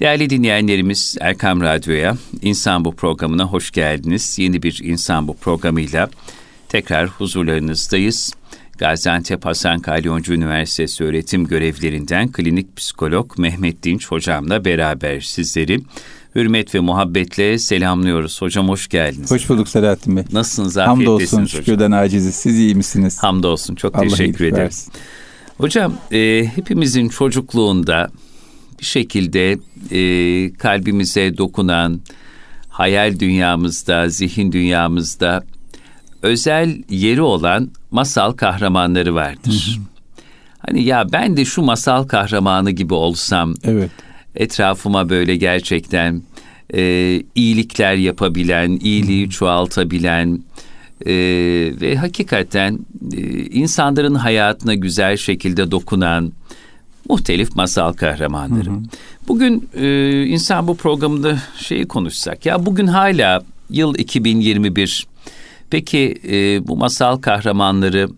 Değerli dinleyenlerimiz Erkam Radyo'ya, İnsan Bu programına hoş geldiniz. Yeni bir İnsan Bu programıyla tekrar huzurlarınızdayız. Gaziantep Hasan Kalyoncu Üniversitesi öğretim görevlerinden klinik psikolog Mehmet Dinç hocamla beraber sizleri hürmet ve muhabbetle selamlıyoruz. Hocam hoş geldiniz. Hoş bulduk Selahattin Bey. Nasılsınız? Hamdolsun şükürden aciziz. Siz iyi misiniz? Hamdolsun. Çok Allah teşekkür ederim. versin. Hocam e, hepimizin çocukluğunda bir şekilde e, kalbimize dokunan, hayal dünyamızda, zihin dünyamızda özel yeri olan masal kahramanları vardır. Hani ya ben de şu masal kahramanı gibi olsam, Evet. etrafıma böyle gerçekten e, iyilikler yapabilen, iyiliği çoğaltabilen e, ve hakikaten e, insanların hayatına güzel şekilde dokunan muhtelif masal kahramanları. Bugün e, insan bu programında şeyi konuşsak ya bugün hala yıl 2021 peki e, bu masal kahramanları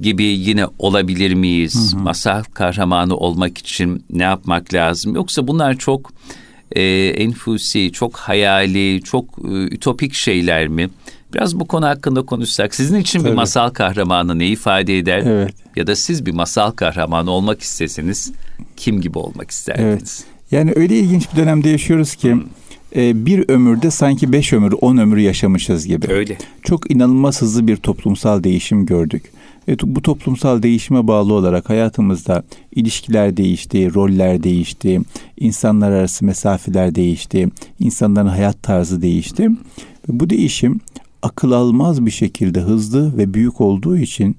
gibi yine olabilir miyiz? Masal kahramanı olmak için ne yapmak lazım? Yoksa bunlar çok e, enfusi, çok hayali, çok e, ütopik şeyler mi? Biraz bu konu hakkında konuşsak. Sizin için bir Tabii. masal kahramanı ne ifade eder? Evet. Ya da siz bir masal kahramanı olmak isteseniz kim gibi olmak isterdiniz? Yani öyle ilginç bir dönemde yaşıyoruz ki e, bir ömürde sanki beş ömür, on ömür yaşamışız gibi. Öyle. Çok inanılmaz hızlı bir toplumsal değişim gördük. To- bu toplumsal değişime bağlı olarak hayatımızda ilişkiler değişti, roller değişti, insanlar arası mesafeler değişti, insanların hayat tarzı değişti. Ve bu değişim akıl almaz bir şekilde hızlı ve büyük olduğu için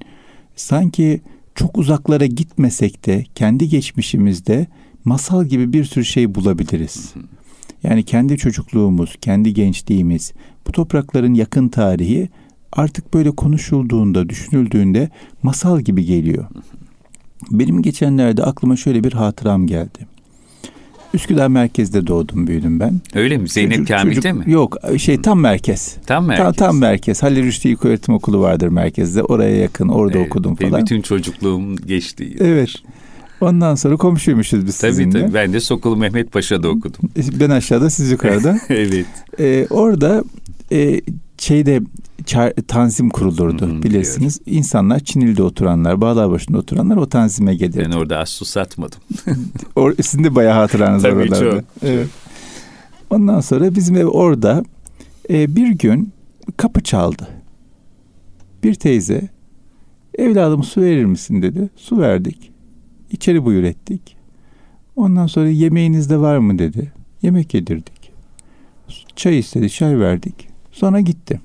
sanki çok uzaklara gitmesek de kendi geçmişimizde masal gibi bir sürü şey bulabiliriz. Yani kendi çocukluğumuz, kendi gençliğimiz, bu toprakların yakın tarihi artık böyle konuşulduğunda, düşünüldüğünde masal gibi geliyor. Benim geçenlerde aklıma şöyle bir hatıram geldi. Üsküdar merkezde doğdum, büyüdüm ben. Öyle mi? Zeynep Çocuk- Kamil'de çocuk- mi? Yok, şey tam merkez. Tam merkez. Tam, tam merkez. Halil Rüştü İlköğretim Okulu vardır merkezde. Oraya yakın, orada Evet, okudum falan. bütün çocukluğum geçti. Evet. Ondan sonra komşuymuşuz biz Tabii sizinle. tabii. Ben de Sokulu Mehmet Paşa'da okudum. Ben aşağıda, siz yukarıda. evet. Ee, orada e, şeyde tanzim kurulurdu Hı hı, bilirsiniz. İnsanlar Çinil'de oturanlar, Bağlarbaşı'nda oturanlar o tanzime gelirdi. Ben orada az su satmadım. Or- sizin de bayağı hatıranız Tabii, oralarda. çok, Evet. Ondan sonra bizim ev orada e, bir gün kapı çaldı. Bir teyze evladım su verir misin dedi. Su verdik. İçeri buyur ettik. Ondan sonra yemeğiniz de var mı dedi. Yemek yedirdik. Çay istedi, çay verdik. Sonra gitti.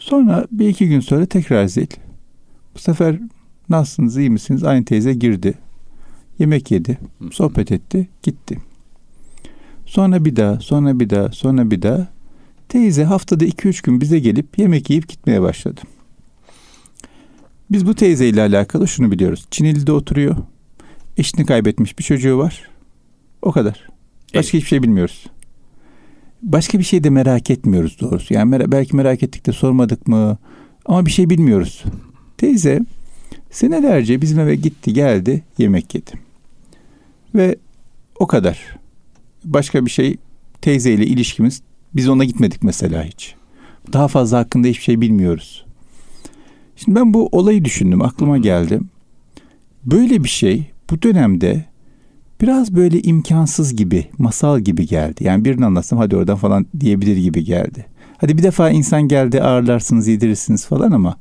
Sonra bir iki gün sonra tekrar zil. Bu sefer nasılsınız, iyi misiniz? Aynı teyze girdi. Yemek yedi, sohbet etti, gitti. Sonra bir daha, sonra bir daha, sonra bir daha. Teyze haftada iki üç gün bize gelip yemek yiyip gitmeye başladı. Biz bu teyzeyle alakalı şunu biliyoruz. Çinili'de oturuyor. Eşini kaybetmiş bir çocuğu var. O kadar. Başka hiçbir şey bilmiyoruz. Başka bir şey de merak etmiyoruz doğrusu. Yani mer- belki merak ettik de sormadık mı? Ama bir şey bilmiyoruz. Teyze senelerce bizim eve gitti geldi yemek yedi. Ve o kadar. Başka bir şey teyzeyle ilişkimiz biz ona gitmedik mesela hiç. Daha fazla hakkında hiçbir şey bilmiyoruz. Şimdi ben bu olayı düşündüm aklıma geldi. Böyle bir şey bu dönemde biraz böyle imkansız gibi, masal gibi geldi. Yani birini anlatsam hadi oradan falan diyebilir gibi geldi. Hadi bir defa insan geldi ağırlarsınız, yedirirsiniz falan ama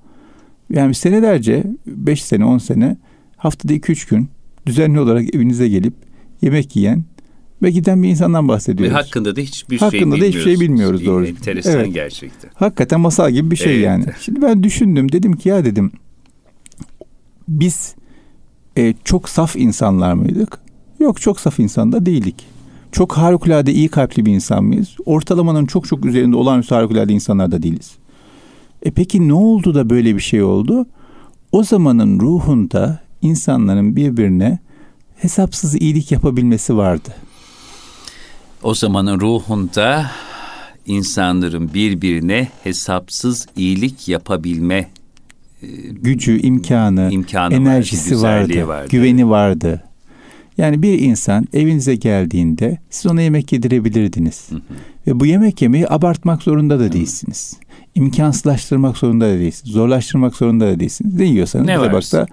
yani senelerce, 5 sene, 10 sene haftada 2-3 gün düzenli olarak evinize gelip yemek yiyen ve giden bir insandan Ve bahsediyoruz. hakkında da hiçbir şey Hakkında da hiçbir şey bilmiyoruz doğru. Enteresan Evet. gerçekten. Hakikaten masal gibi bir şey Evet. yani. Şimdi ben düşündüm dedim ki ya dedim biz e, çok saf insanlar mıydık? Yok çok saf insan da değildik. Çok harikulade iyi kalpli bir insan mıyız? Ortalamanın çok çok üzerinde olağanüstü harikulade insanlar da değiliz. E peki ne oldu da böyle bir şey oldu? O zamanın ruhunda insanların birbirine hesapsız iyilik yapabilmesi vardı. O zamanın ruhunda insanların birbirine hesapsız iyilik yapabilme Gücü, imkanı, imkanı enerjisi vardı, vardı. güveni vardı. Yani bir insan evinize geldiğinde siz ona yemek yedirebilirdiniz. Ve bu yemek yemeyi abartmak zorunda da değilsiniz. İmkansızlaştırmak zorunda da değilsiniz. Zorlaştırmak zorunda da değilsiniz. Ne yiyorsanız Ne tabakta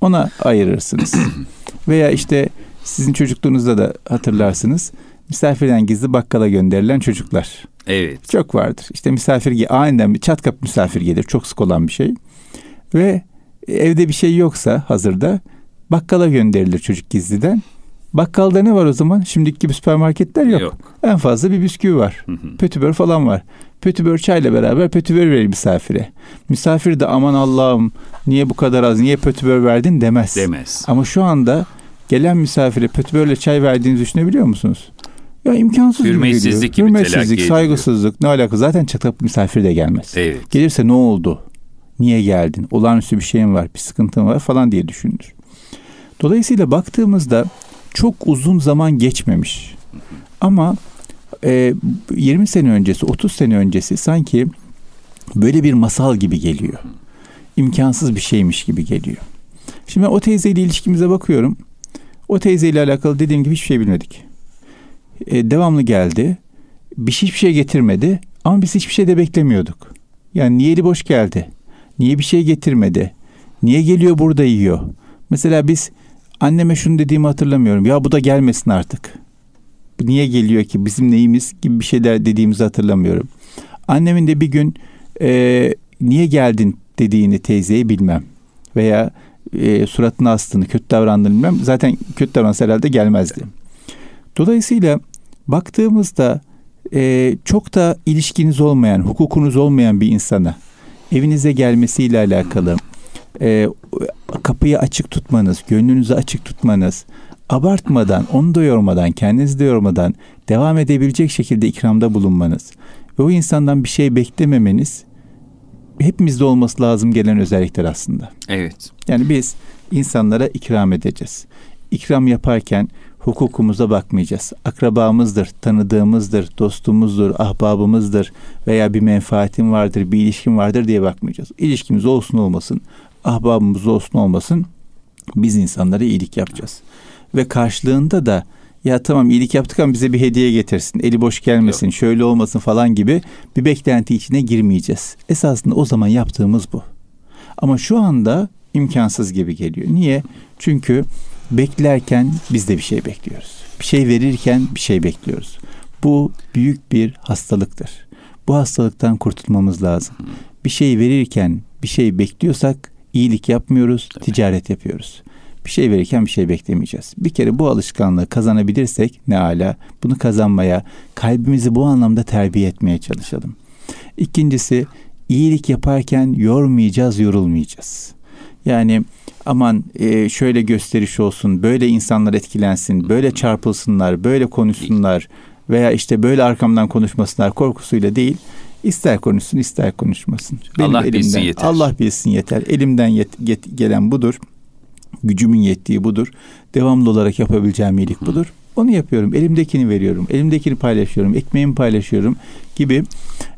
ona ayırırsınız. Veya işte sizin çocukluğunuzda da hatırlarsınız. Misafirden gizli bakkala gönderilen çocuklar. Evet. Çok vardır. İşte misafir aniden bir çat kapı misafir gelir. Çok sık olan bir şey. Ve evde bir şey yoksa hazırda bakkala gönderilir çocuk gizliden. Bakkalda ne var o zaman? Şimdiki gibi süpermarketler yok. Yok. En fazla bir bisküvi var. Hı hı. Pötibör falan var. Pötibör çayla beraber pötibör verir misafire. Misafir de aman Allah'ım niye bu kadar az, niye pötibör verdin demez. Demez. Ama şu anda gelen misafire pötibörle çay verdiğinizi düşünebiliyor musunuz? Ya imkansız gibi Hürmetsizlik geliyor. gibi Hürmetsizlik, saygısızlık ne alaka? Zaten çatap misafir de gelmez. Evet. Gelirse ne oldu? Niye geldin? Olağanüstü bir şeyin var, bir sıkıntın var falan diye düşünür. Dolayısıyla baktığımızda çok uzun zaman geçmemiş. Ama e, 20 sene öncesi, 30 sene öncesi sanki böyle bir masal gibi geliyor. İmkansız bir şeymiş gibi geliyor. Şimdi o teyzeyle ilişkimize bakıyorum. O teyzeyle alakalı dediğim gibi hiçbir şey bilmedik. E, devamlı geldi. Bir şey hiçbir şey getirmedi. Ama biz hiçbir şey de beklemiyorduk. Yani niye eli boş geldi? Niye bir şey getirmedi? Niye geliyor burada yiyor? Mesela biz anneme şunu dediğimi hatırlamıyorum. Ya bu da gelmesin artık. Niye geliyor ki? Bizim neyimiz gibi bir şeyler dediğimizi hatırlamıyorum. Annemin de bir gün e, niye geldin dediğini teyzeye bilmem. Veya e, suratını astığını, kötü davrandığını bilmem. Zaten kötü davransa herhalde gelmezdi. Dolayısıyla baktığımızda e, çok da ilişkiniz olmayan, hukukunuz olmayan bir insana evinize gelmesiyle alakalı e, kapıyı açık tutmanız, gönlünüzü açık tutmanız, abartmadan, onu da yormadan, kendinizi de yormadan devam edebilecek şekilde ikramda bulunmanız ve o insandan bir şey beklememeniz hepimizde olması lazım gelen özellikler aslında. Evet. Yani biz insanlara ikram edeceğiz. İkram yaparken hukukumuza bakmayacağız. Akrabamızdır, tanıdığımızdır, dostumuzdur, ahbabımızdır veya bir menfaatim vardır, bir ilişkim vardır diye bakmayacağız. İlişkimiz olsun olmasın, ahbabımız olsun olmasın biz insanlara iyilik yapacağız. Ve karşılığında da ya tamam iyilik yaptık ama bize bir hediye getirsin, eli boş gelmesin, Yok. şöyle olmasın falan gibi bir beklenti içine girmeyeceğiz. Esasında o zaman yaptığımız bu. Ama şu anda imkansız gibi geliyor. Niye? Çünkü beklerken biz de bir şey bekliyoruz. Bir şey verirken bir şey bekliyoruz. Bu büyük bir hastalıktır. Bu hastalıktan kurtulmamız lazım. Bir şey verirken bir şey bekliyorsak iyilik yapmıyoruz, ticaret yapıyoruz. Bir şey verirken bir şey beklemeyeceğiz. Bir kere bu alışkanlığı kazanabilirsek ne ala bunu kazanmaya, kalbimizi bu anlamda terbiye etmeye çalışalım. İkincisi iyilik yaparken yormayacağız, yorulmayacağız. Yani aman e, şöyle gösteriş olsun, böyle insanlar etkilensin, böyle çarpılsınlar, böyle konuşsunlar veya işte böyle arkamdan konuşmasınlar korkusuyla değil. İster konuşsun, ister konuşmasın. Allah bilsin yeter. Allah bilsin yeter. Elimden yet- get- gelen budur. Gücümün yettiği budur. Devamlı olarak yapabileceğim iyilik budur. Onu yapıyorum. Elimdekini veriyorum. Elimdekini paylaşıyorum. Ekmeğimi paylaşıyorum gibi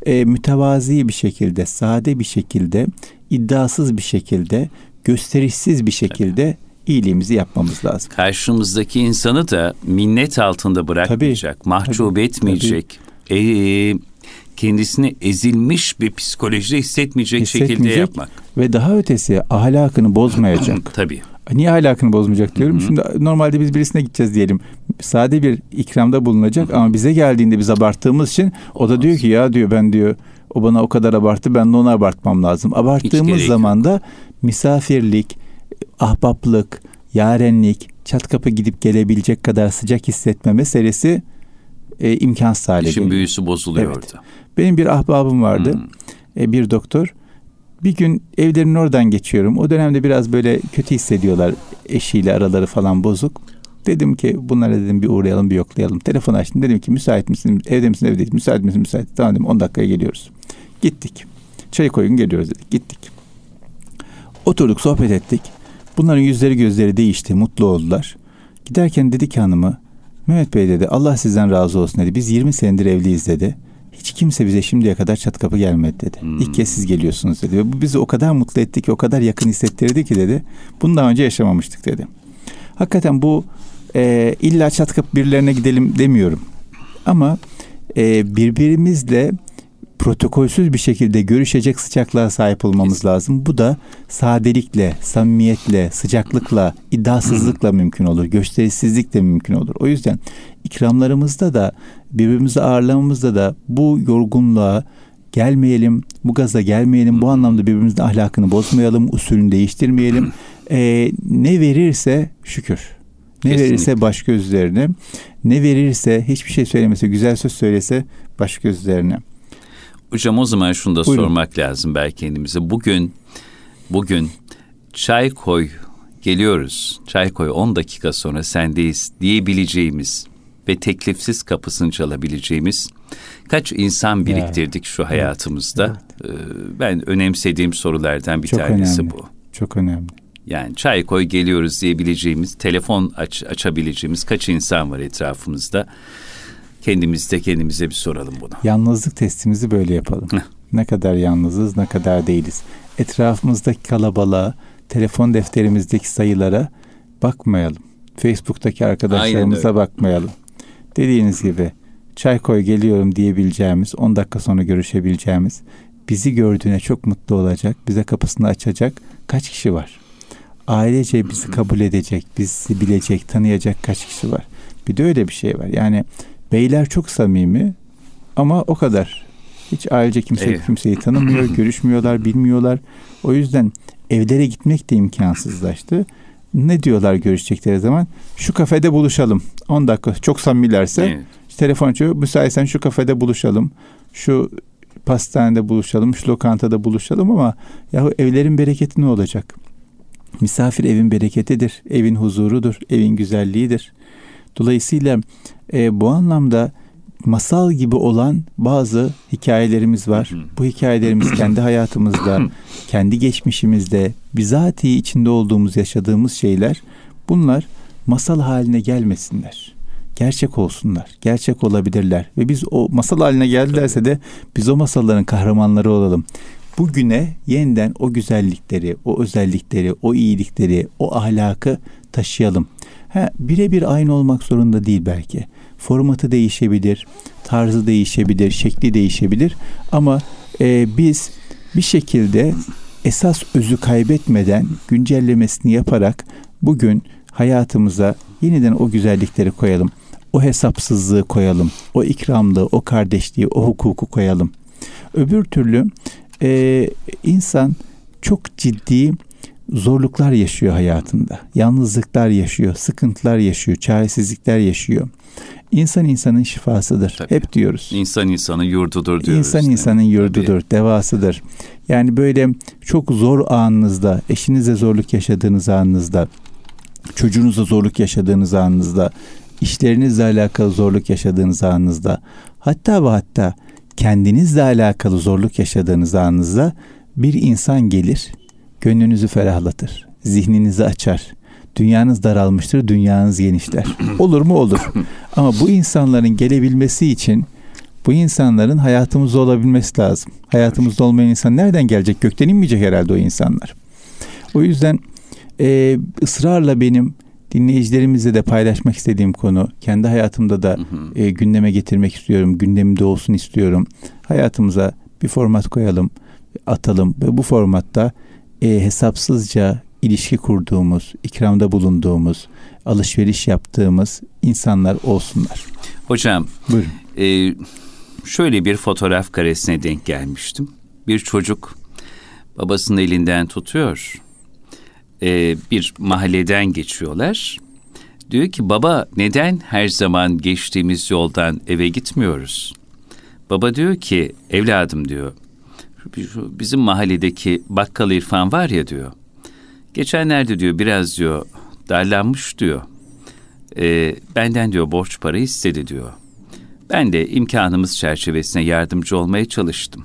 e, mütevazi bir şekilde, sade bir şekilde, iddiasız bir şekilde, gösterişsiz bir şekilde iyiliğimizi yapmamız lazım. Karşımızdaki insanı da minnet altında bırakmayacak, mahcup tabii, etmeyecek. E, kendisini ezilmiş bir psikolojide hissetmeyecek, şekilde Hissetmeyecek. yapmak. Ve daha ötesi ahlakını bozmayacak. Tabii. Niye ahlakını bozmayacak diyorum. Şimdi normalde biz birisine gideceğiz diyelim. Sade bir ikramda bulunacak ama bize geldiğinde biz abarttığımız için o da diyor ki ya diyor ben diyor o bana o kadar abarttı ben de onu abartmam lazım. Abarttığımız zaman da misafirlik, ahbaplık, yarenlik, çat kapı gidip gelebilecek kadar sıcak hissetme meselesi e, imkansız hale İşin geliyor. büyüsü bozuluyor Evet. orada. Benim bir ahbabım vardı. Hmm. E, bir doktor. Bir gün evlerinin oradan geçiyorum. O dönemde biraz böyle kötü hissediyorlar. Eşiyle araları falan bozuk. Dedim ki bunlara dedim bir uğrayalım bir yoklayalım. Telefon açtım. Dedim ki müsait misin? Evde misin? Evdeyiz. Müsait misin? Müsait. Tamam dedim 10 dakikaya geliyoruz. Gittik. Çay koyun geliyoruz dedik. Gittik. Oturduk sohbet ettik. Bunların yüzleri gözleri değişti. Mutlu oldular. Giderken dedi ki hanımı Mehmet Bey dedi Allah sizden razı olsun dedi. Biz 20 senedir evliyiz dedi. Hiç kimse bize şimdiye kadar çat kapı gelmedi dedi. Hmm. İlk kez siz geliyorsunuz dedi. Ve bu bizi o kadar mutlu etti ki o kadar yakın hissettirdi ki dedi. Bunu daha önce yaşamamıştık dedi. Hakikaten bu e, illa çat kapı birilerine gidelim demiyorum. Ama e, birbirimizle protokolsüz bir şekilde görüşecek sıcaklığa sahip olmamız Kesinlikle. lazım. Bu da sadelikle, samimiyetle, sıcaklıkla, iddiasızlıkla mümkün olur. Gösterisizlikle mümkün olur. O yüzden ikramlarımızda da birbirimizi ağırlamamızda da bu yorgunluğa gelmeyelim, bu gaza gelmeyelim. Bu anlamda birbirimizin ahlakını bozmayalım, usulünü değiştirmeyelim. Ee, ne verirse şükür. Ne Kesinlikle. verirse baş gözlerine, ne verirse hiçbir şey söylemese, güzel söz söylese baş gözlerine. Hocam o zaman şunu da Buyurun. sormak lazım belki kendimize. Bugün bugün çay koy geliyoruz. Çay koy 10 dakika sonra sendeyiz diyebileceğimiz ve teklifsiz kapısını çalabileceğimiz kaç insan biriktirdik şu hayatımızda. Evet. Ee, ben önemsediğim sorulardan bir Çok tanesi önemli. bu. Çok önemli. Yani çay koy geliyoruz diyebileceğimiz, telefon aç, açabileceğimiz kaç insan var etrafımızda. Kendimizde kendimize bir soralım bunu. Yalnızlık testimizi böyle yapalım. ne kadar yalnızız, ne kadar değiliz. Etrafımızdaki kalabalığa, telefon defterimizdeki sayılara bakmayalım. Facebook'taki arkadaşlarımıza bakmayalım. Dediğiniz gibi çay koy geliyorum diyebileceğimiz, 10 dakika sonra görüşebileceğimiz, bizi gördüğüne çok mutlu olacak, bize kapısını açacak kaç kişi var? Ailece bizi kabul edecek, bizi bilecek, tanıyacak kaç kişi var? Bir de öyle bir şey var. Yani beyler çok samimi ama o kadar. Hiç ailece kimse evet. kimseyi tanımıyor, görüşmüyorlar, bilmiyorlar. O yüzden evlere gitmek de imkansızlaştı. Ne diyorlar görüşecekleri zaman? Şu kafede buluşalım. 10 dakika çok samimilerse evet. telefon açıyor. Müsaitsen şu kafede buluşalım. Şu pastanede buluşalım, şu lokantada buluşalım ama yahu evlerin bereketi ne olacak? Misafir evin bereketidir, evin huzurudur, evin güzelliğidir. Dolayısıyla e, bu anlamda masal gibi olan bazı hikayelerimiz var. Bu hikayelerimiz kendi hayatımızda, kendi geçmişimizde, bizatihi içinde olduğumuz, yaşadığımız şeyler. Bunlar masal haline gelmesinler. Gerçek olsunlar, gerçek olabilirler. Ve biz o masal haline geldilerse de biz o masalların kahramanları olalım. Bugüne yeniden o güzellikleri, o özellikleri, o iyilikleri, o ahlakı taşıyalım. Birebir aynı olmak zorunda değil belki. Formatı değişebilir, tarzı değişebilir, şekli değişebilir. Ama e, biz bir şekilde esas özü kaybetmeden güncellemesini yaparak bugün hayatımıza yeniden o güzellikleri koyalım. O hesapsızlığı koyalım. O ikramlığı, o kardeşliği, o hukuku koyalım. Öbür türlü e, insan çok ciddi zorluklar yaşıyor hayatında. Yalnızlıklar yaşıyor, sıkıntılar yaşıyor, çaresizlikler yaşıyor. İnsan insanın şifasıdır. Tabii. Hep diyoruz. İnsan insanın yurdudur diyoruz. İnsan insanın yurdudur, Tabii. devasıdır. Yani böyle çok zor anınızda, eşinizle zorluk yaşadığınız anınızda, çocuğunuzla zorluk yaşadığınız anınızda, işlerinizle alakalı zorluk yaşadığınız anınızda, hatta ve hatta kendinizle alakalı zorluk yaşadığınız anınızda bir insan gelir gönlünüzü ferahlatır, zihninizi açar. Dünyanız daralmıştır, dünyanız genişler. Olur mu? Olur. Ama bu insanların gelebilmesi için bu insanların hayatımızda olabilmesi lazım. Hayatımızda olmayan insan nereden gelecek? Gökten inmeyecek herhalde o insanlar. O yüzden e, ısrarla benim dinleyicilerimizle de paylaşmak istediğim konu, kendi hayatımda da e, gündeme getirmek istiyorum, gündemimde olsun istiyorum. Hayatımıza bir format koyalım, atalım ve bu formatta e, hesapsızca ilişki kurduğumuz, ikramda bulunduğumuz, alışveriş yaptığımız insanlar olsunlar. Hocam, Buyurun. E, şöyle bir fotoğraf karesine denk gelmiştim. Bir çocuk babasının elinden tutuyor. E, bir mahalleden geçiyorlar. Diyor ki baba neden her zaman geçtiğimiz yoldan eve gitmiyoruz? Baba diyor ki evladım diyor bizim mahalledeki bakkal İrfan var ya diyor. Geçenlerde diyor biraz diyor darlanmış diyor. E, benden diyor borç para istedi diyor. Ben de imkanımız çerçevesine yardımcı olmaya çalıştım.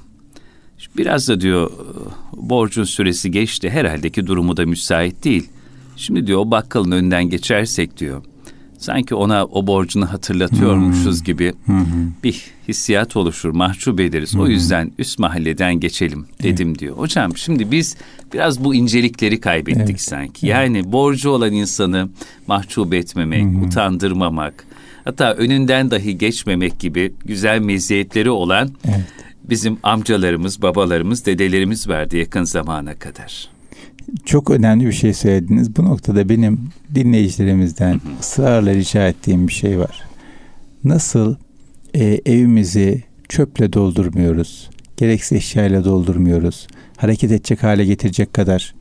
Biraz da diyor borcun süresi geçti herhalde ki durumu da müsait değil. Şimdi diyor o bakkalın önünden geçersek diyor. Sanki ona o borcunu hatırlatıyormuşuz Hmm. gibi bir hissiyat oluşur, mahcup ederiz. O yüzden üst mahalleden geçelim dedim diyor. Hocam şimdi biz biraz bu incelikleri kaybettik Evet. sanki. Yani borcu olan insanı mahcup etmemek, utandırmamak, hatta önünden dahi geçmemek gibi güzel meziyetleri olan Evet. bizim amcalarımız, babalarımız, dedelerimiz vardı yakın zamana kadar. Çok önemli bir şey söylediniz. Bu noktada benim dinleyicilerimizden ısrarla rica ettiğim bir şey var. Nasıl e, evimizi çöple doldurmuyoruz, gereksiz eşyayla doldurmuyoruz, hareket edecek hale getirecek kadar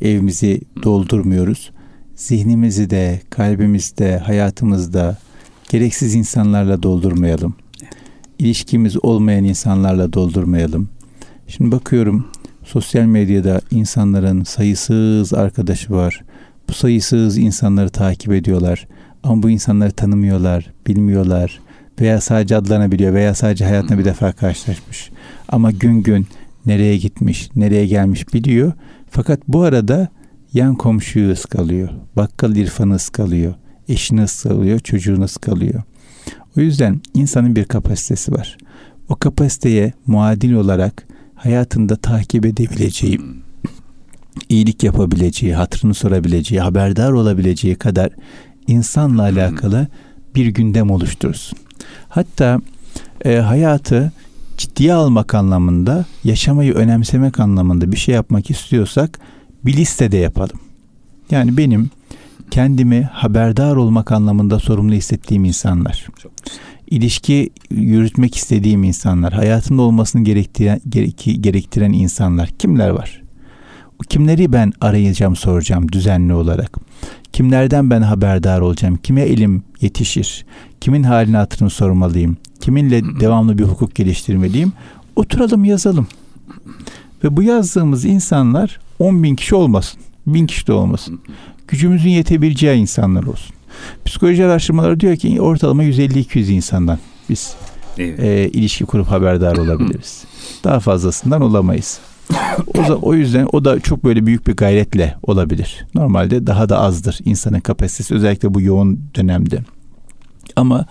evimizi doldurmuyoruz. Zihnimizi de, kalbimizde, hayatımızda gereksiz insanlarla doldurmayalım. İlişkimiz olmayan insanlarla doldurmayalım. Şimdi bakıyorum sosyal medyada insanların sayısız arkadaşı var. Bu sayısız insanları takip ediyorlar. Ama bu insanları tanımıyorlar, bilmiyorlar. Veya sadece adlarını biliyor veya sadece hayatına bir defa karşılaşmış. Ama gün gün nereye gitmiş, nereye gelmiş biliyor. Fakat bu arada yan komşuyu ıskalıyor. Bakkal İrfan'ı ıskalıyor. Eşini ıskalıyor, çocuğunu ıskalıyor. O yüzden insanın bir kapasitesi var. O kapasiteye muadil olarak hayatında takip edebileceği, iyilik yapabileceği, hatırını sorabileceği, haberdar olabileceği kadar insanla alakalı bir gündem oluşturursun. Hatta e, hayatı ciddiye almak anlamında, yaşamayı önemsemek anlamında bir şey yapmak istiyorsak bir listede yapalım. Yani benim kendimi haberdar olmak anlamında sorumlu hissettiğim insanlar, Çok ilişki yürütmek istediğim insanlar, hayatımda olmasını gerektiren, gerektiren insanlar kimler var? Kimleri ben arayacağım, soracağım düzenli olarak? Kimlerden ben haberdar olacağım? Kime elim yetişir? Kimin halini hatırını sormalıyım? Kiminle devamlı bir hukuk geliştirmeliyim? Oturalım yazalım. Ve bu yazdığımız insanlar 10 bin kişi olmasın. Bin kişi de olmasın. Gücümüzün yetebileceği insanlar olsun. Psikoloji araştırmaları diyor ki ortalama 150-200 insandan biz Evet. e, ilişki kurup haberdar olabiliriz. Daha fazlasından olamayız. O, za- o yüzden o da çok böyle büyük bir gayretle olabilir. Normalde daha da azdır insanın kapasitesi özellikle bu yoğun dönemde. Ama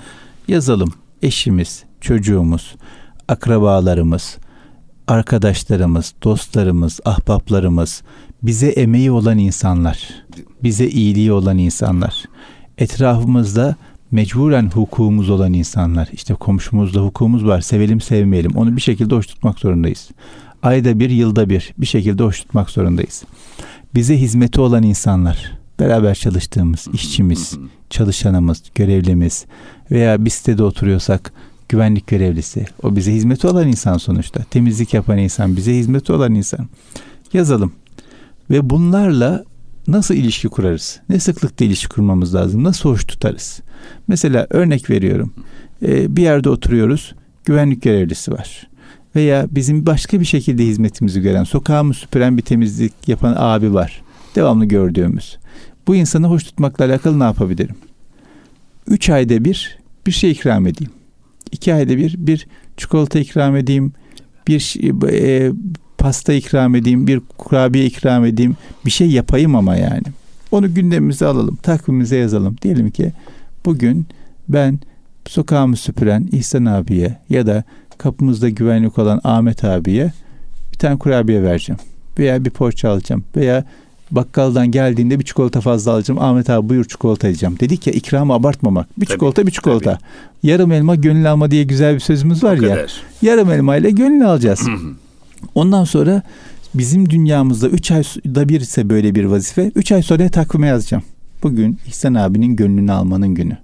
yazalım eşimiz, çocuğumuz, akrabalarımız, arkadaşlarımız, dostlarımız, ahbaplarımız, bize emeği olan insanlar, bize iyiliği olan insanlar, etrafımızda mecburen hukukumuz olan insanlar, işte komşumuzda hukukumuz var, sevelim sevmeyelim, onu bir şekilde hoş tutmak zorundayız. Ayda bir, yılda bir bir şekilde hoş tutmak zorundayız. Bize hizmeti olan insanlar, beraber çalıştığımız işçimiz, çalışanımız, görevlimiz veya bir sitede oturuyorsak güvenlik görevlisi. O bize hizmeti olan insan sonuçta. Temizlik yapan insan, bize hizmeti olan insan. Yazalım. Ve bunlarla nasıl ilişki kurarız? Ne sıklıkta ilişki kurmamız lazım? Nasıl hoş tutarız? Mesela örnek veriyorum. Ee, bir yerde oturuyoruz. Güvenlik görevlisi var. Veya bizim başka bir şekilde hizmetimizi gören, sokağımı süpüren bir temizlik yapan abi var. Devamlı gördüğümüz. Bu insanı hoş tutmakla alakalı ne yapabilirim? Üç ayda bir bir şey ikram edeyim. İki ayda bir bir çikolata ikram edeyim. Bir e, pasta ikram edeyim. Bir kurabiye ikram edeyim. Bir şey yapayım ama yani. Onu gündemimize alalım. Takvimimize yazalım. Diyelim ki bugün ben sokağımı süpüren İhsan abiye ya da kapımızda güvenlik olan Ahmet abiye bir tane kurabiye vereceğim. Veya bir poğaça alacağım. Veya bakkaldan geldiğinde bir çikolata fazla alacağım. Ahmet abi buyur çikolata yiyeceğim. Dedik ya ikramı abartmamak. Bir Tabii, çikolata bir çikolata. Yarım elma gönül alma diye güzel bir sözümüz var O ya. kadar. Yarım elma ile gönül alacağız. Ondan sonra bizim dünyamızda 3 ayda bir ise böyle bir vazife 3 ay sonra takvime yazacağım. Bugün İhsan abinin gönlünü almanın günü.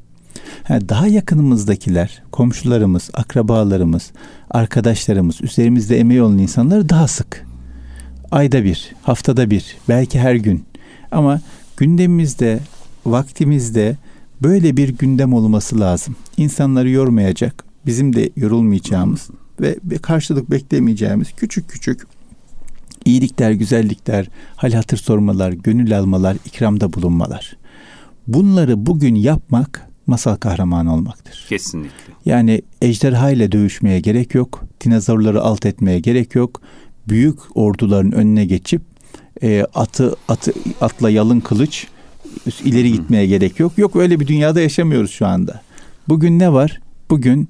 Ha, daha yakınımızdakiler, komşularımız, akrabalarımız, arkadaşlarımız, üzerimizde emeği olan insanları daha sık. Ayda bir, haftada bir, belki her gün. Ama gündemimizde, vaktimizde böyle bir gündem olması lazım. İnsanları yormayacak, bizim de yorulmayacağımız ve karşılık beklemeyeceğimiz küçük küçük iyilikler, güzellikler, hal hatır sormalar, gönül almalar, ikramda bulunmalar. Bunları bugün yapmak masal kahramanı olmaktır. Kesinlikle. Yani ejderha ile dövüşmeye gerek yok. Dinozorları alt etmeye gerek yok. Büyük orduların önüne geçip e, atı atı atla yalın kılıç ileri gitmeye gerek yok. Yok öyle bir dünyada yaşamıyoruz şu anda. Bugün ne var? Bugün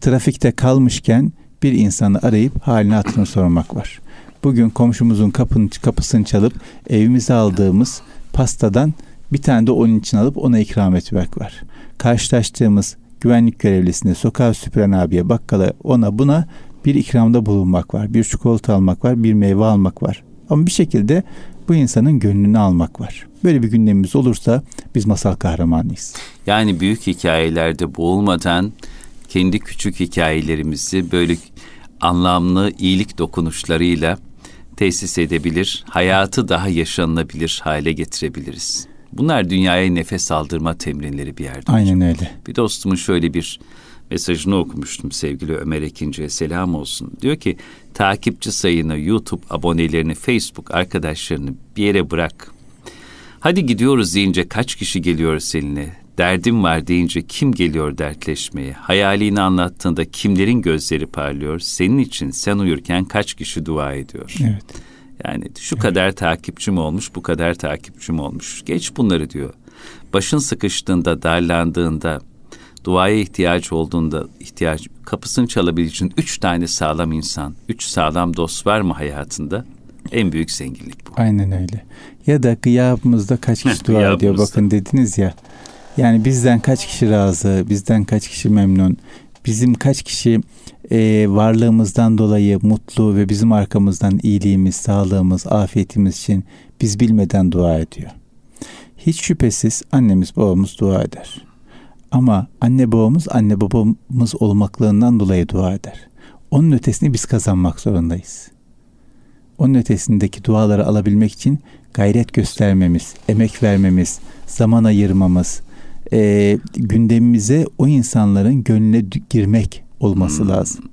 trafikte kalmışken bir insanı arayıp halini hatırını sormak var. Bugün komşumuzun kapının kapısını çalıp evimize aldığımız pastadan bir tane de onun için alıp ona ikram etmek var. Karşılaştığımız güvenlik görevlisine, sokağa süpüren abiye, bakkala, ona buna bir ikramda bulunmak var. Bir çikolata almak var, bir meyve almak var. Ama bir şekilde bu insanın gönlünü almak var. Böyle bir gündemimiz olursa biz masal kahramanıyız. Yani büyük hikayelerde boğulmadan kendi küçük hikayelerimizi böyle anlamlı iyilik dokunuşlarıyla tesis edebilir, hayatı daha yaşanılabilir hale getirebiliriz. Bunlar dünyaya nefes aldırma temrinleri bir yerde. Aynen hocam. öyle. Bir dostumun şöyle bir mesajını okumuştum sevgili Ömer Ekinci'ye selam olsun. Diyor ki takipçi sayını, YouTube abonelerini, Facebook arkadaşlarını bir yere bırak. Hadi gidiyoruz deyince kaç kişi geliyor seninle? Derdim var deyince kim geliyor dertleşmeye? Hayalini anlattığında kimlerin gözleri parlıyor? Senin için sen uyurken kaç kişi dua ediyor? Evet. Yani şu evet. kadar takipçim olmuş, bu kadar takipçim olmuş. Geç bunları diyor. Başın sıkıştığında, darlandığında, duaya ihtiyaç olduğunda ihtiyaç kapısını çalabildiği için üç tane sağlam insan, üç sağlam dost var mı hayatında? En büyük zenginlik bu. Aynen öyle. Ya da gıyabımızda kaç kişi dua ediyor bakın dediniz ya. Yani bizden kaç kişi razı, bizden kaç kişi memnun, bizim kaç kişi e, varlığımızdan dolayı mutlu ve bizim arkamızdan iyiliğimiz, sağlığımız, afiyetimiz için biz bilmeden dua ediyor. Hiç şüphesiz annemiz babamız dua eder. Ama anne babamız anne babamız olmaklığından dolayı dua eder. Onun ötesini biz kazanmak zorundayız. Onun ötesindeki duaları alabilmek için gayret göstermemiz, emek vermemiz, zaman ayırmamız, e, gündemimize o insanların gönlüne girmek olması hmm. lazım.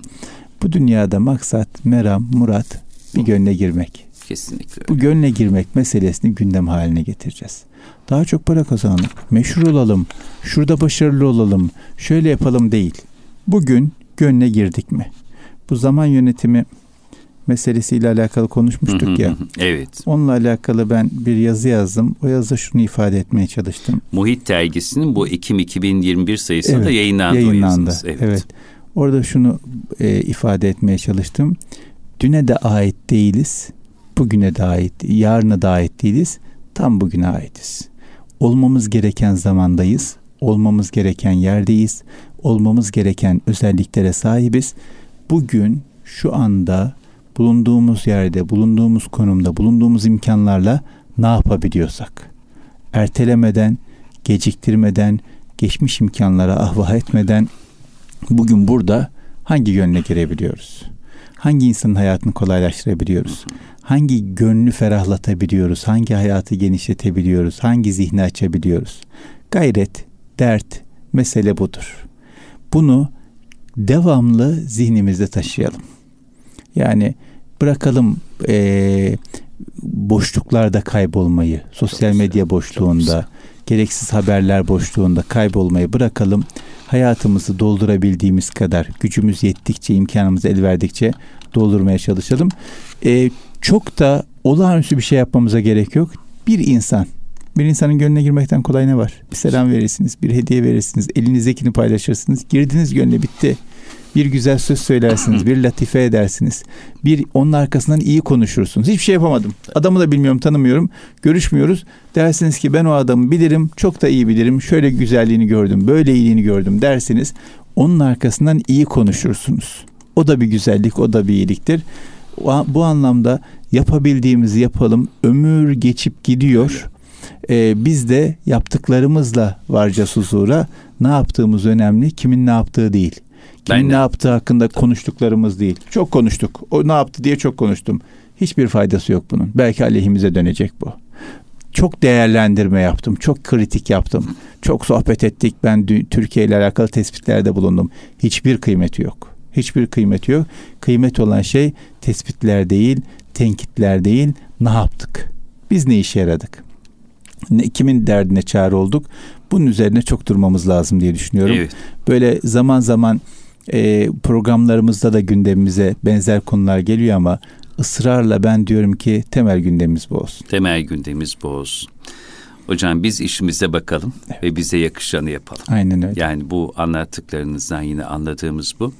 Bu dünyada maksat, meram, murat bir gönle girmek. Kesinlikle. Bu gönle girmek meselesini gündem haline getireceğiz. Daha çok para kazanalım, meşhur olalım, şurada başarılı olalım, şöyle yapalım değil. Bugün gönle girdik mi? Bu zaman yönetimi meselesiyle alakalı konuşmuştuk ya. Evet. Onunla alakalı ben bir yazı yazdım. O yazıda şunu ifade etmeye çalıştım. Muhit dergisinin bu Ekim 2021 sayısında evet, yayınlandı. Yayınlandı. Evet. evet. Orada şunu e, ifade etmeye çalıştım. Düne de ait değiliz. Bugüne de ait, yarına da ait değiliz. Tam bugüne aitiz. Olmamız gereken zamandayız. Olmamız gereken yerdeyiz. Olmamız gereken özelliklere sahibiz. Bugün şu anda bulunduğumuz yerde, bulunduğumuz konumda, bulunduğumuz imkanlarla ne yapabiliyorsak ertelemeden, geciktirmeden, geçmiş imkanlara ahvah etmeden bugün burada hangi yönle girebiliyoruz? Hangi insanın hayatını kolaylaştırabiliyoruz? Hangi gönlü ferahlatabiliyoruz? Hangi hayatı genişletebiliyoruz? Hangi zihni açabiliyoruz? Gayret, dert, mesele budur. Bunu devamlı zihnimizde taşıyalım. Yani bırakalım e, boşluklarda kaybolmayı, sosyal medya boşluğunda, gereksiz haberler boşluğunda kaybolmayı bırakalım. Hayatımızı doldurabildiğimiz kadar, gücümüz yettikçe, imkanımız el verdikçe doldurmaya çalışalım. E, çok da olağanüstü bir şey yapmamıza gerek yok. Bir insan, bir insanın gönlüne girmekten kolay ne var? Bir selam verirsiniz, bir hediye verirsiniz, elinizdekini paylaşırsınız. Girdiniz gönle bitti bir güzel söz söylersiniz, bir latife edersiniz. Bir onun arkasından iyi konuşursunuz. Hiçbir şey yapamadım. Adamı da bilmiyorum, tanımıyorum. Görüşmüyoruz. Dersiniz ki ben o adamı bilirim, çok da iyi bilirim. Şöyle güzelliğini gördüm, böyle iyiliğini gördüm dersiniz. Onun arkasından iyi konuşursunuz. O da bir güzellik, o da bir iyiliktir. Bu anlamda yapabildiğimizi yapalım. Ömür geçip gidiyor. Ee, biz de yaptıklarımızla varacağız huzura. Ne yaptığımız önemli, kimin ne yaptığı değil. Ben ne yaptığı hakkında konuştuklarımız değil. Çok konuştuk. O ne yaptı diye çok konuştum. Hiçbir faydası yok bunun. Belki aleyhimize dönecek bu. Çok değerlendirme yaptım. Çok kritik yaptım. Çok sohbet ettik. Ben Türkiye ile alakalı tespitlerde bulundum. Hiçbir kıymeti yok. Hiçbir kıymeti yok. Kıymet olan şey tespitler değil, tenkitler değil. Ne yaptık? Biz ne işe yaradık? Ne, kimin derdine çare olduk? Bunun üzerine çok durmamız lazım diye düşünüyorum. Evet. Böyle zaman zaman e, programlarımızda da gündemimize benzer konular geliyor ama ısrarla ben diyorum ki temel gündemimiz bu olsun. Temel gündemimiz bu olsun. Hocam biz işimize bakalım evet. ve bize yakışanı yapalım. Aynen öyle. Yani bu anlattıklarınızdan yine anladığımız bu.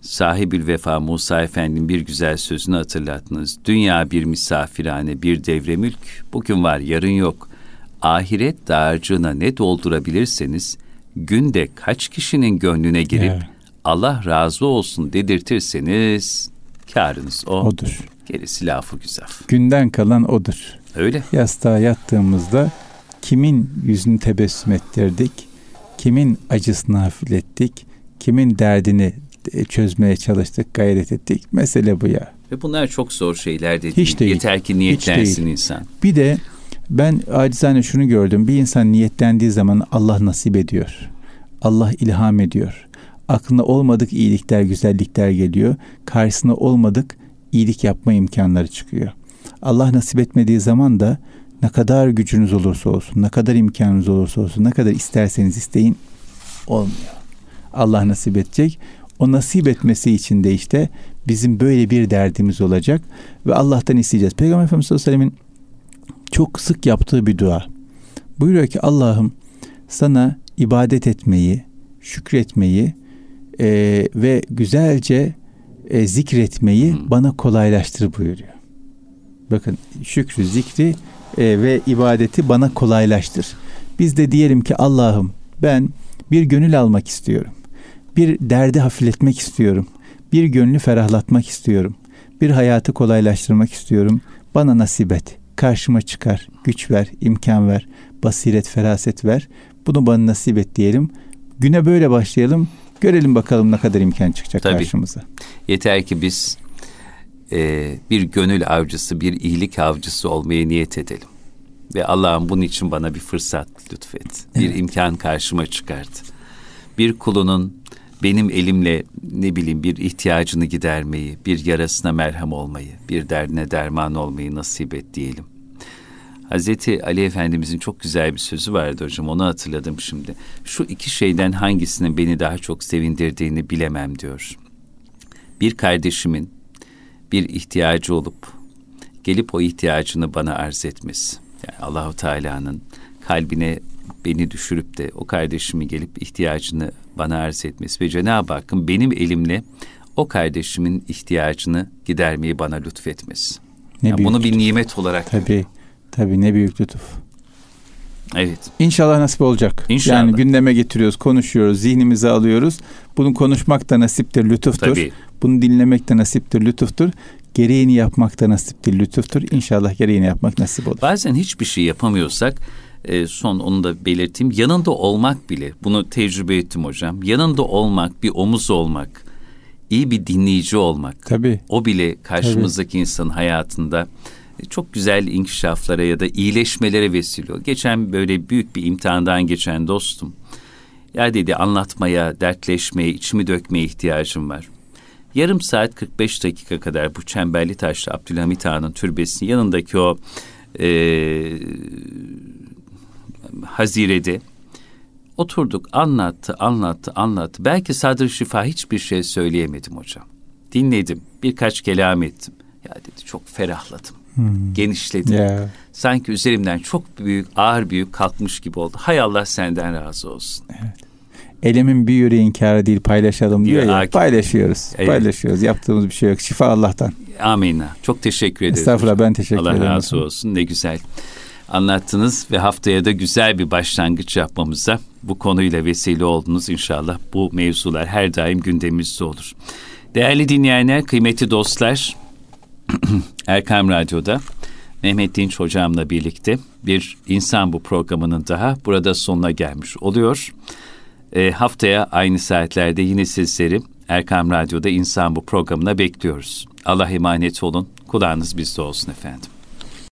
Sahibül Vefa Musa Efendi'nin bir güzel sözünü hatırlattınız. Dünya bir misafirhane, bir devre mülk. Bugün var, yarın yok. Ahiret dağarcığına ne doldurabilirseniz günde kaç kişinin gönlüne girip evet. Allah razı olsun dedirtirseniz karınız o. Odur. Gerisi lafı güzel. Günden kalan odur. Öyle. Yastığa yattığımızda kimin yüzünü tebessüm ettirdik, kimin acısını hafiflettik, kimin derdini e, çözmeye çalıştık, gayret ettik. Mesele bu ya. Ve bunlar çok zor şeyler de değil. Hiç değil. Yeter ki niyetlensin insan. Bir de ben acizane şunu gördüm. Bir insan niyetlendiği zaman Allah nasip ediyor. Allah ilham ediyor. Aklına olmadık iyilikler, güzellikler geliyor. Karşısına olmadık iyilik yapma imkanları çıkıyor. Allah nasip etmediği zaman da ne kadar gücünüz olursa olsun, ne kadar imkanınız olursa olsun, ne kadar isterseniz isteyin olmuyor. Allah nasip edecek. O nasip etmesi için de işte bizim böyle bir derdimiz olacak ve Allah'tan isteyeceğiz. Peygamber Efendimiz sallallahu aleyhi ve sellemin çok sık yaptığı bir dua. Buyuruyor ki Allah'ım sana ibadet etmeyi, şükretmeyi e, ve güzelce e, zikretmeyi hmm. bana kolaylaştır buyuruyor. Bakın şükrü, zikri e, ve ibadeti bana kolaylaştır. Biz de diyelim ki Allah'ım ben bir gönül almak istiyorum. Bir derdi hafifletmek istiyorum. Bir gönlü ferahlatmak istiyorum. Bir hayatı kolaylaştırmak istiyorum. Bana nasip et. Karşıma çıkar. Güç ver, imkan ver. Basiret, feraset ver. Bunu bana nasip et diyelim. Güne böyle başlayalım. Görelim bakalım ne kadar imkan çıkacak Tabii. karşımıza. Yeter ki biz e, bir gönül avcısı, bir iyilik avcısı olmaya niyet edelim. Ve Allah'ım bunun için bana bir fırsat lütfet. Bir evet. imkan karşıma çıkart. Bir kulunun benim elimle ne bileyim bir ihtiyacını gidermeyi, bir yarasına merhem olmayı, bir derdine derman olmayı nasip et diyelim. Hazreti Ali Efendimizin çok güzel bir sözü vardı hocam onu hatırladım şimdi. Şu iki şeyden hangisinin beni daha çok sevindirdiğini bilemem diyor. Bir kardeşimin bir ihtiyacı olup gelip o ihtiyacını bana arz etmesi. Yani Allahu Teala'nın kalbine beni düşürüp de o kardeşimi gelip ihtiyacını bana arz etmesi ve Cenab-ı Hakk'ın benim elimle o kardeşimin ihtiyacını gidermeyi bana lütfetmesi. Ne yani bunu bir nimet olarak Tabii. Tabii ne büyük lütuf. Evet. İnşallah nasip olacak. İnşallah. Yani gündeme getiriyoruz, konuşuyoruz, zihnimize alıyoruz. Bunu konuşmak da nasiptir, lütuftur. Tabii. Bunu dinlemek de nasiptir, lütuftur. Gereğini yapmak da nasiptir, lütuftur. İnşallah gereğini yapmak nasip olur. Bazen hiçbir şey yapamıyorsak e, son onu da belirteyim. Yanında olmak bile, bunu tecrübe ettim hocam. Yanında olmak, bir omuz olmak, iyi bir dinleyici olmak. Tabii. O bile karşımızdaki Tabii. insanın hayatında çok güzel inkişaflara ya da iyileşmelere vesile oluyor. Geçen böyle büyük bir imtihandan geçen dostum. Ya dedi anlatmaya, dertleşmeye, içimi dökmeye ihtiyacım var. Yarım saat 45 dakika kadar bu Çemberli Taşlı Abdülhamit Han'ın türbesinin yanındaki o e, hazirede oturduk anlattı anlattı anlattı. Belki sadr şifa hiçbir şey söyleyemedim hocam. Dinledim birkaç kelam ettim. Ya dedi çok ferahladım. Hmm. Genişledim. Yeah. Sanki üzerimden çok büyük ağır büyük kalkmış gibi oldu. Hay Allah senden razı olsun. Evet. Elimin bir yüreğin kârı değil paylaşalım diyor, diyor ya. Akif. Paylaşıyoruz. Evet. Paylaşıyoruz. Yaptığımız bir şey yok. Şifa Allah'tan. Amin. Çok teşekkür ederim. Estağfurullah ben teşekkür Allah ederim. Allah razı olsun. Ne güzel anlattınız ve haftaya da güzel bir başlangıç yapmamıza bu konuyla vesile oldunuz inşallah. Bu mevzular her daim gündemimizde olur. Değerli dinleyenler, kıymetli dostlar, Erkam Radyo'da Mehmet Dinç hocamla birlikte bir insan bu programının daha burada sonuna gelmiş oluyor. E, haftaya aynı saatlerde yine sizleri Erkam Radyo'da insan bu programına bekliyoruz. Allah emanet olun. Kulağınız bizde olsun efendim.